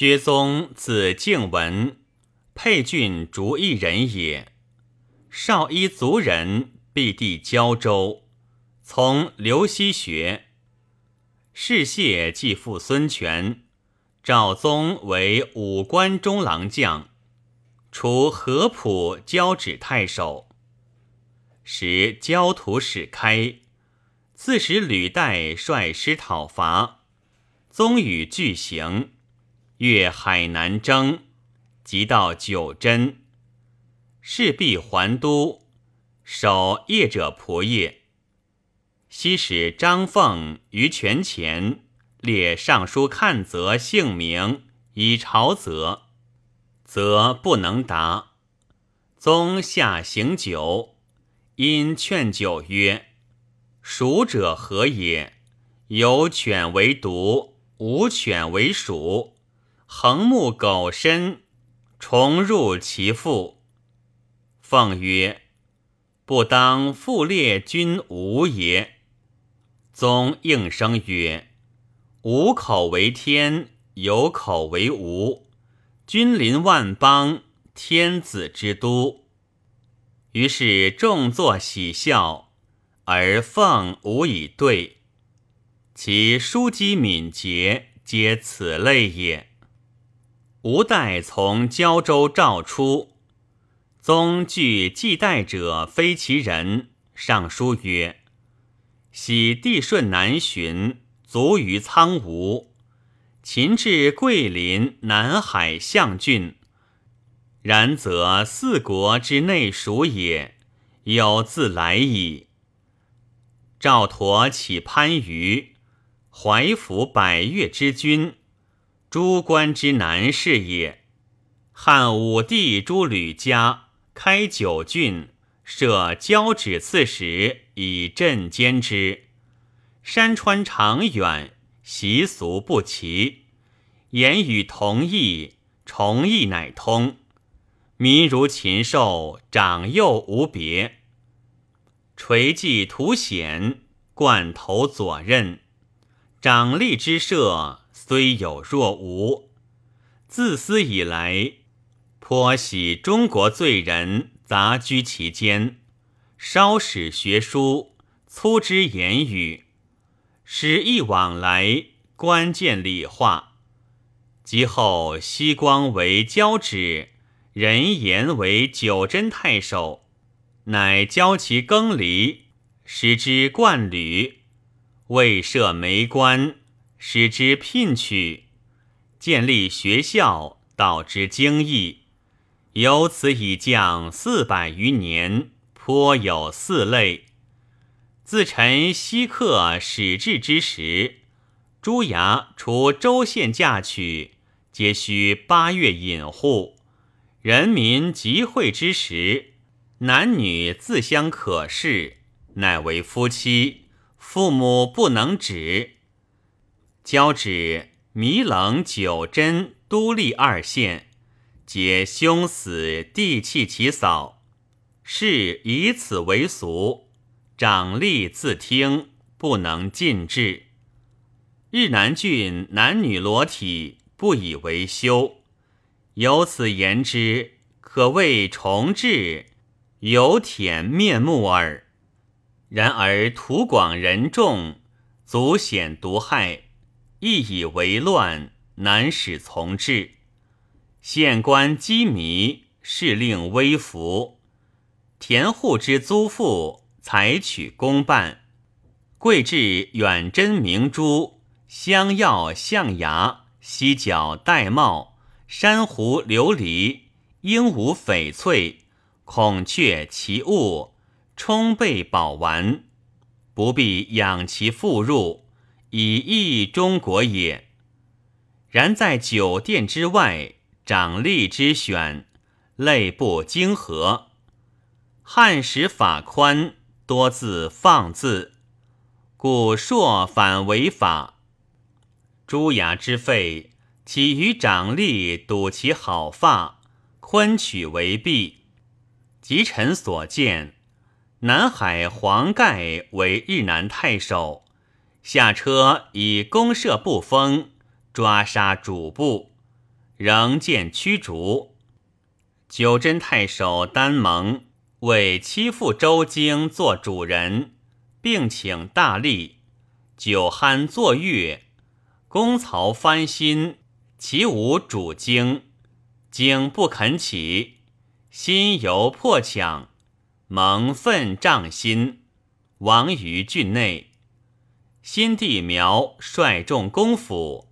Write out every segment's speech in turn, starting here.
薛宗字敬文，沛郡竹邑人也。少医族人，避地交州，从刘熙学。世谢继父孙权，赵宗为武关中郎将，除合浦交趾太守。时焦土始开，自使吕带率师讨伐，宗与俱行，越海南征，即到九真，势必还都，守业者仆业。昔使张凤于权前列尚书看则姓名以朝则，则不能答。宗下行酒，因劝酒曰：“鼠者何也？有犬为毒，无犬为鼠。横木狗身，重入其腹。”凤曰：“不当复列君无也。”宗应声曰：“无口为天，有口为吾。君临万邦，天子之都。”于是众作喜笑，而凤无以对。其书机敏捷，皆此类也。吴代从胶州召出，宗惧忌代者非其人，上书曰。喜帝顺南巡，卒于苍梧。秦至桂林、南海象郡，然则四国之内属也，有自来矣。赵佗起番禺，怀服百越之君，诸关之南事也。汉武帝诸吕家，开九郡。设交趾刺史以镇监之，山川长远，习俗不齐，言语同义，重义乃通。民如禽兽，长幼无别。垂迹图显，贯头左衽，长吏之社虽有若无。自私以来，颇喜中国罪人。杂居其间，稍使学书，粗知言语，使一往来，关键理化。及后西光为交趾，人言为九真太守，乃教其更离，使之冠履；未设梅官，使之聘取；建立学校，导之经义。由此以降四百余年，颇有四类。自陈西客始至之时，朱牙除州县嫁娶，皆需八月引户；人民集会之时，男女自相可视，乃为夫妻。父母不能止。交趾、弥冷、九真、都历二县。皆凶死，地气其扫，是以此为俗。长吏自听，不能禁制。日南郡男女裸体，不以为羞。由此言之，可谓重治，有舔面目耳。然而土广人众，足显毒害，亦以为乱，难使从治。县官积靡，是令微服。田户之租赋，采取公办。贵至远珍明珠，香药象牙，犀角玳瑁，珊瑚琉璃，鹦鹉翡翠，孔雀奇物，充备宝丸，不必养其妇入，以益中国也。然在酒店之外。长吏之选，类不经合。汉时法宽，多自放字，故硕反违法。朱牙之废，起于长吏睹其好发，宽取为弊。及臣所见，南海黄盖为日南太守，下车以公社不封，抓杀主簿。仍见驱逐。九真太守丹蒙为欺负周京做主人，并请大力。酒酣作乐，公曹翻心，其无主京，京不肯起，心犹破抢，蒙愤胀心，亡于郡内。新帝苗率众攻府，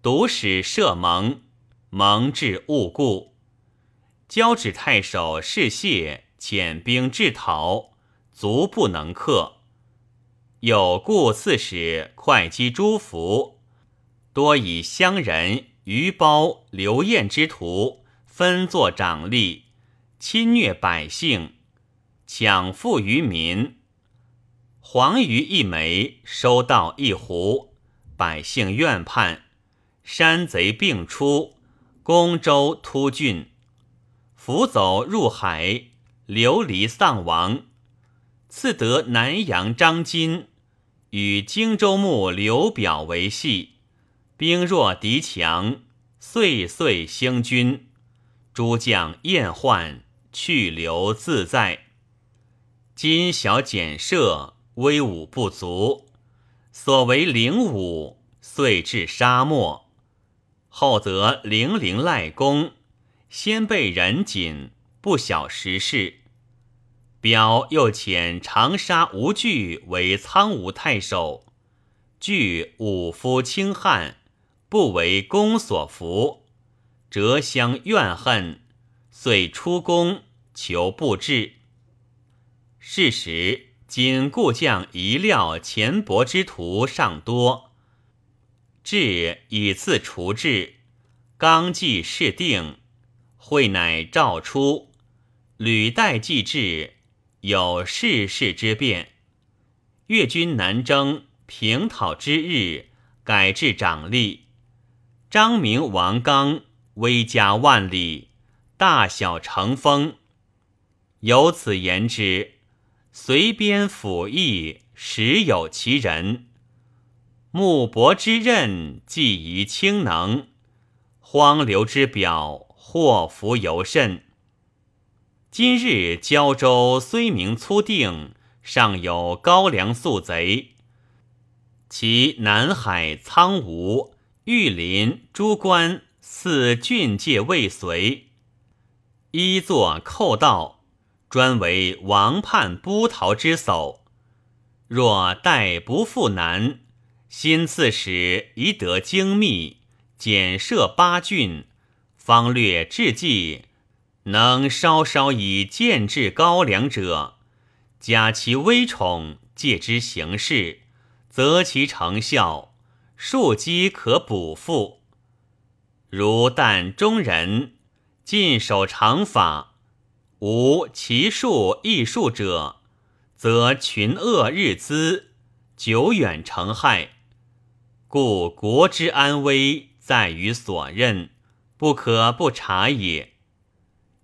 独使射蒙，蒙至误故。交趾太守士燮遣兵制讨，卒不能克。有故刺史会稽朱福，多以乡人余包、刘晏之徒分作长吏，侵虐百姓，抢富于民。黄鱼一枚，收到一斛，百姓怨叛，山贼并出，攻州突郡，扶走入海，流离丧亡。赐得南阳张金。与荆州牧刘表为系，兵弱敌强，岁岁兴军。诸将厌患，去留自在。今小简设，威武不足，所为灵武，遂至沙漠。后则零零赖功，先辈人谨，不晓时事。表又遣长沙吴惧为苍梧太守，惧武夫轻汉，不为公所服，折相怨恨，遂出宫求不至。是时，今故将遗料钱帛之徒尚多，至以次除之，纲纪事定，会乃诏出，履代既至。有世事之变，越军南征平讨之日，改制长吏。张明、王刚威加万里，大小成风。由此言之，随边府役实有其人。木帛之任，既宜轻能；荒流之表，祸福尤甚。今日胶州虽名粗定，尚有高粱宿贼。其南海苍梧、玉林、诸关四郡界未遂，依作寇盗，专为王叛波逃之叟。若待不复难，新刺史宜得精密，简设八郡，方略治计。能稍稍以剑制高粱者，假其威宠，借之行事，则其成效，庶几可补复。如但中人尽守常法，无其术异术者，则群恶日滋，久远成害。故国之安危在于所任，不可不察也。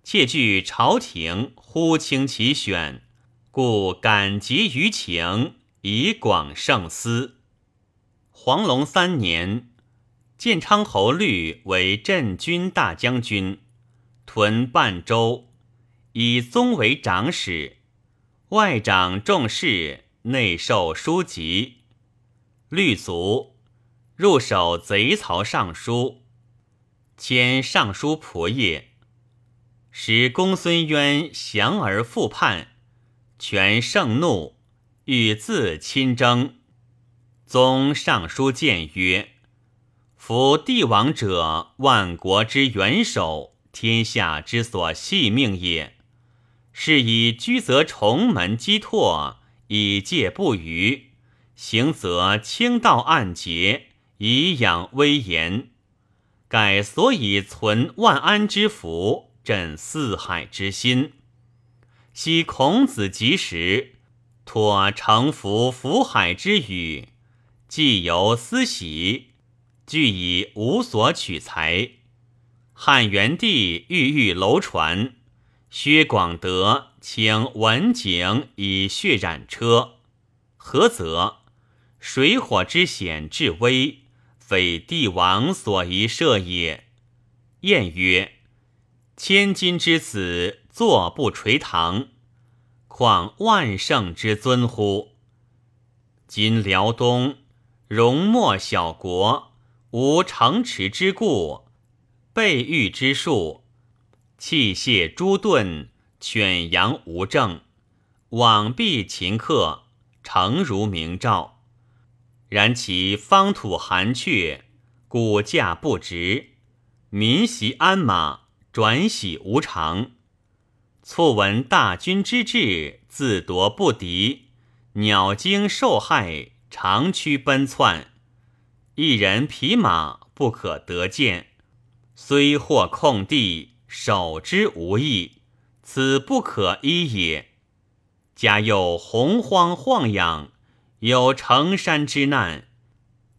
切惧朝廷忽轻其选，故感激于情，以广胜思。黄龙三年，建昌侯律为镇军大将军，屯半州，以宗为长史，外长众事，内授书籍。律卒，入守贼曹尚书，迁尚书仆射。使公孙渊降而复叛，权盛怒，欲自亲征。宗尚书谏曰：“夫帝王者，万国之元首，天下之所系命也。是以居则重门积拓，以戒不虞；行则清道暗节，以养威严。盖所以存万安之福。”振四海之心。昔孔子及时，托承服福海之语，既由思喜，俱以无所取材。汉元帝欲欲楼船，薛广德请文景以血染车，何则？水火之险至危，非帝王所宜设也。晏曰：“千金之子，坐不垂堂，况万圣之尊乎？今辽东戎漠小国，无城池之固，备御之术，器械诸钝，犬羊无证，往必秦客，诚如明诏。然其方土寒阙，谷价不值。”民习鞍马，转徙无常。促闻大军之至，自夺不敌。鸟惊受害，长驱奔窜。一人匹马不可得见，虽获空地，守之无益。此不可依也。家又洪荒晃养，有成山之难，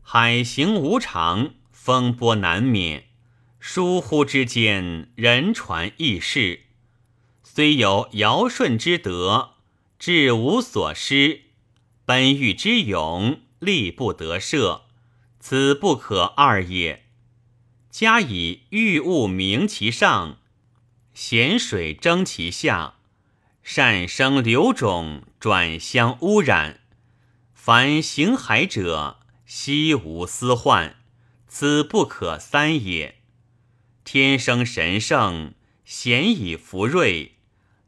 海行无常，风波难免。疏忽之间，人传异事。虽有尧舜之德，志无所失；本欲之勇，力不得赦。此不可二也。加以欲物明其上，咸水蒸其下，善生流种，转相污染。凡行海者，悉无私患。此不可三也。天生神圣，贤以福瑞，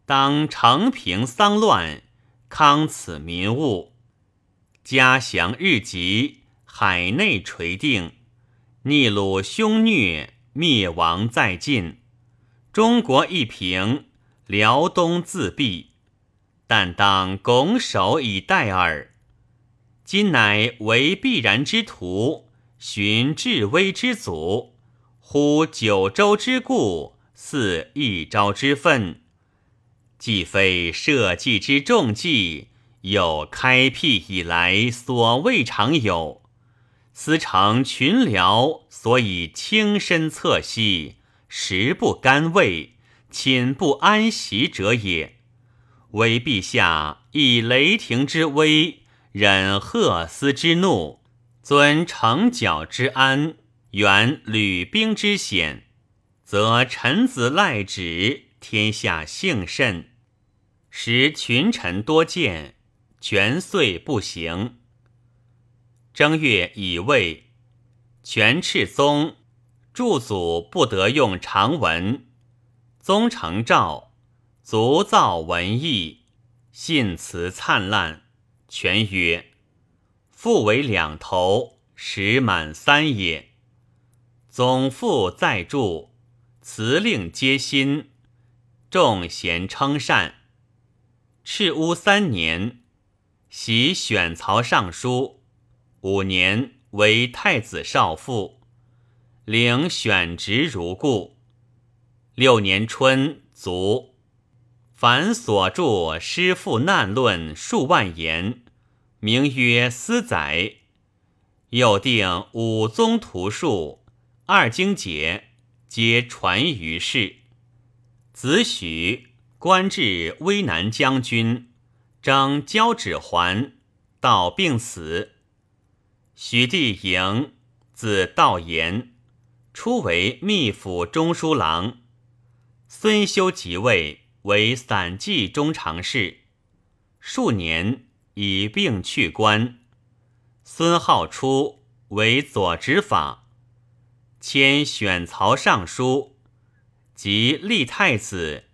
当承平丧乱，康此民物。家祥日吉，海内垂定，逆鲁凶虐，灭亡在近。中国一平，辽东自毙。但当拱手以待耳。今乃为必然之途，寻至危之祖。呼九州之故，似一朝之愤。既非社稷之重计，有开辟以来所未尝有。思成群僚，所以轻身侧息，食不甘味，寝不安席者也。唯陛下以雷霆之威，忍赫斯之怒，尊城角之安。远履兵之险，则臣子赖止，天下幸甚。时群臣多见，权遂不行。正月乙未，权赤宗诸祖不得用长文。宗成诏，族造文义，信词灿烂。权曰：“复为两头，时满三也。”总复再著，辞令皆新，众贤称善。赤乌三年，袭选曹尚书，五年为太子少傅，领选职如故。六年春卒。凡所著诗赋难论数万言，名曰《思载》。又定五宗图术。二经解皆传于世。子许官至威南将军，征交趾还，道病死。许弟嬴，字道言，初为秘府中书郎。孙修即位，为散骑中常侍，数年以病去官。孙浩初为左执法。迁选曹尚书，即立太子，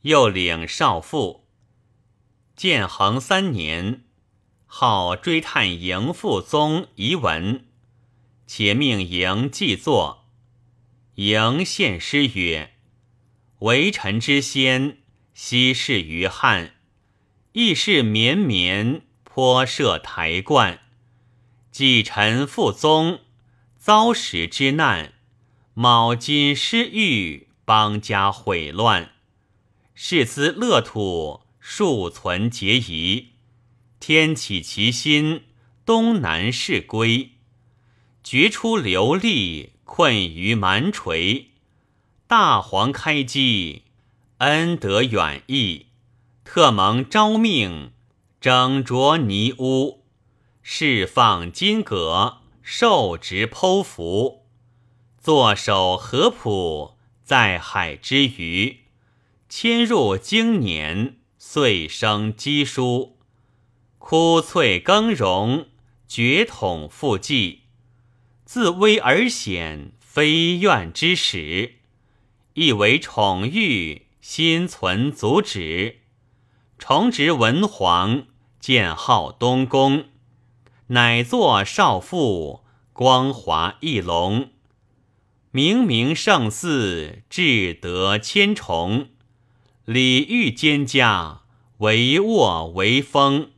又领少傅。建恒三年，号追探营父宗遗文，且命嬴记作。迎献诗曰：“为臣之先，昔事于汉，义士绵绵，颇设台观。继臣父宗。”遭时之难，卯金失域，邦家毁乱，世资乐土，庶存节遗。天启其心，东南事归，决出流利，困于蛮垂。大皇开基，恩德远溢，特蒙昭命，整濯泥污，释放金阁。受职剖腹，坐守合浦，在海之隅，迁入经年，遂生积书，枯翠更荣，绝统复继，自危而显，非怨之始，亦为宠遇，心存足止，重执文皇，建号东宫，乃作少妇，光华一龙。明明圣祀，至德千重；礼遇兼加，帷幄为风。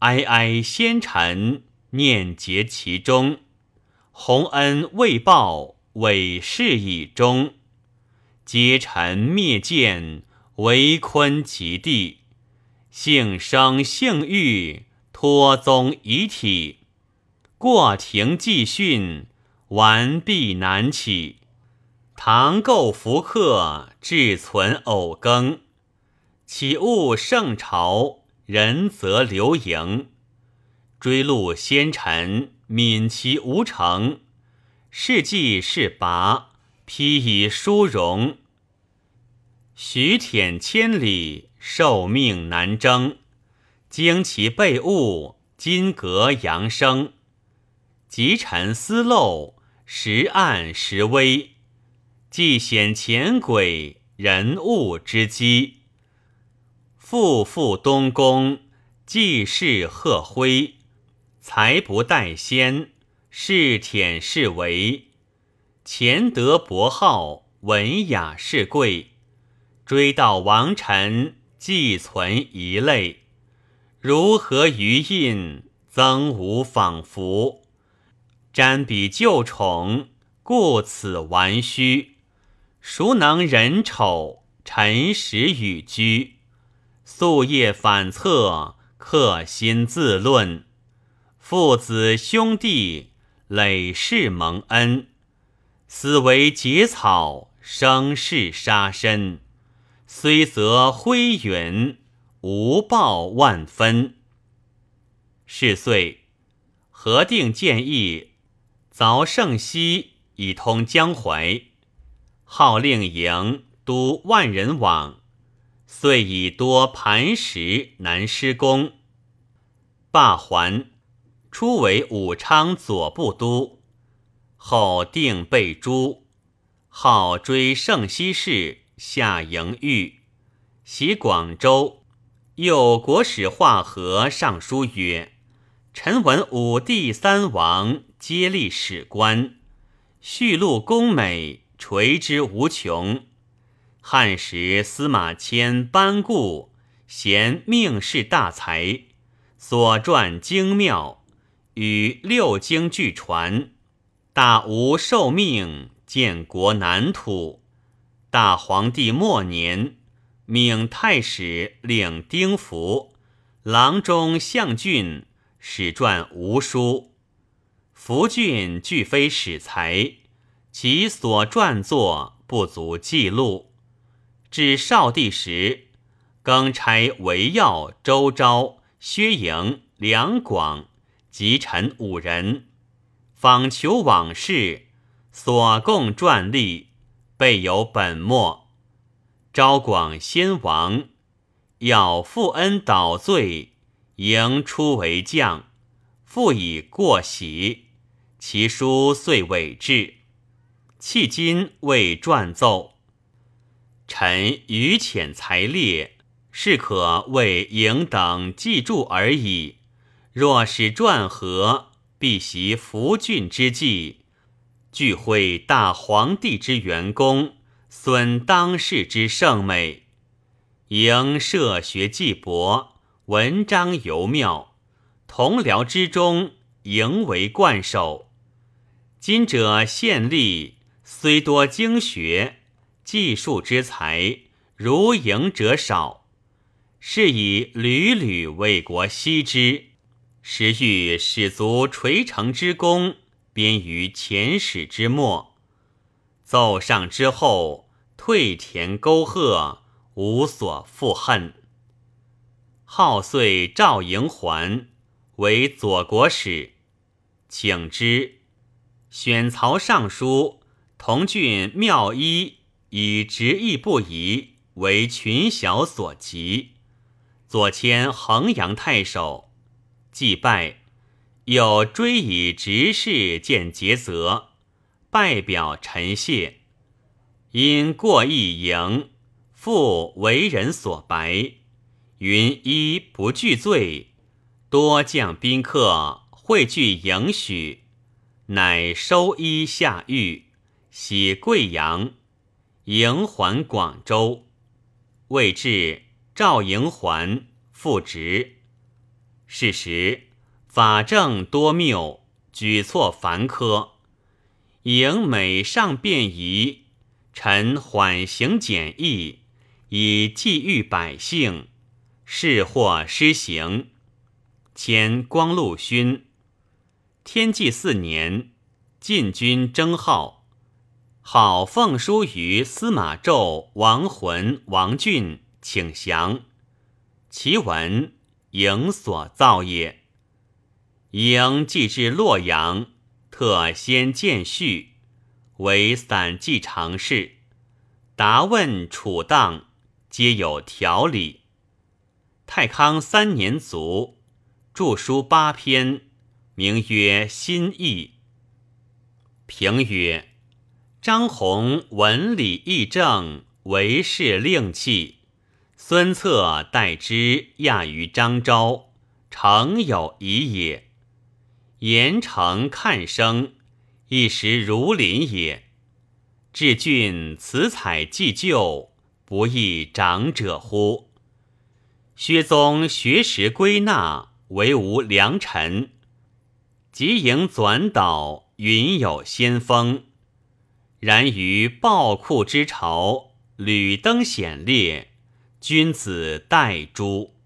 哀哀先臣，念结其中。洪恩未报，委事以终。皆臣灭见，为坤其地。幸生幸育，托宗遗体。过庭继训。完璧难起，唐构福客，志存偶更。岂误圣朝，人则流盈。追录先臣，悯其无成。事迹是拔，披以殊荣。许舔千里，受命难征。惊其备物，金阁扬声。及臣思漏。时暗时微，既显前轨，人物之机。复复东宫，既是贺辉，才不待先，是舔是为。乾德博好，文雅是贵。追悼王臣，寄存一类。如何余印，增无仿佛。瞻彼旧宠，故此玩虚。孰能忍丑？臣实与居，夙夜反侧，客心自论。父子兄弟，累世蒙恩。死为节草，生事杀身。虽则灰云，无报万分。是岁，何定建议。凿圣溪以通江淮，号令营都万人往，遂以多磐石难施工。罢还，初为武昌左部都，后定备诸，号追圣溪氏下营狱，袭广州。又国史化和上书曰：“臣闻武帝三王。”皆立史官，序录功美，垂之无穷。汉时司马迁班固，贤命世大才，所传精妙，与六经俱传。大吴受命，建国南土。大皇帝末年，命太史领丁福、郎中向俊，史传吴书。福俊俱非史才，其所撰作不足记录。至少帝时，更差韦耀、周昭、薛莹、梁广及臣五人，访求往事，所供撰立备有本末。昭广先王，要负恩倒罪，迎出为将，复以过喜。其书遂伪制，迄今未撰奏。臣愚浅才略，是可为迎等记注而已。若使撰合，必袭福郡之计，俱会大皇帝之元功，损当世之圣美。营设学既博，文章尤妙，同僚之中，营为冠首。今者县吏虽多经学，技术之才如营者少，是以屡屡为国惜之，时欲使足垂成之功，编于前史之末。奏上之后，退田沟壑，无所负恨。号岁赵营还为左国史，请之。选曹尚书同郡庙医以执意不移为群小所及。左迁衡阳太守，祭拜，又追以执事见节责，拜表陈谢。因过一营，复为人所白，云一不惧罪，多将宾客汇聚迎许，乃收衣下狱，徙贵阳，迎还广州。未至，召营还复职。是时法政多谬，举措繁苛，营每上便宜。臣缓行简易，以济欲百姓，是或施行。迁光禄勋。天纪四年，晋军征号，好奉书于司马昭、王浑、王俊，请降。其文营所造也。营既至洛阳，特先见序。为散记常事，答问处当，皆有条理。太康三年卒，著书八篇，名曰《新义》。评曰：张宏文理义正，为士令气；孙策代之亚于张昭，诚有疑也。严惩看生。一时如林也。至俊辞采既旧，不亦长者乎？薛宗学识归纳，唯无良臣。即迎转导，云有先锋。然于暴酷之朝，屡登显烈，君子待诸。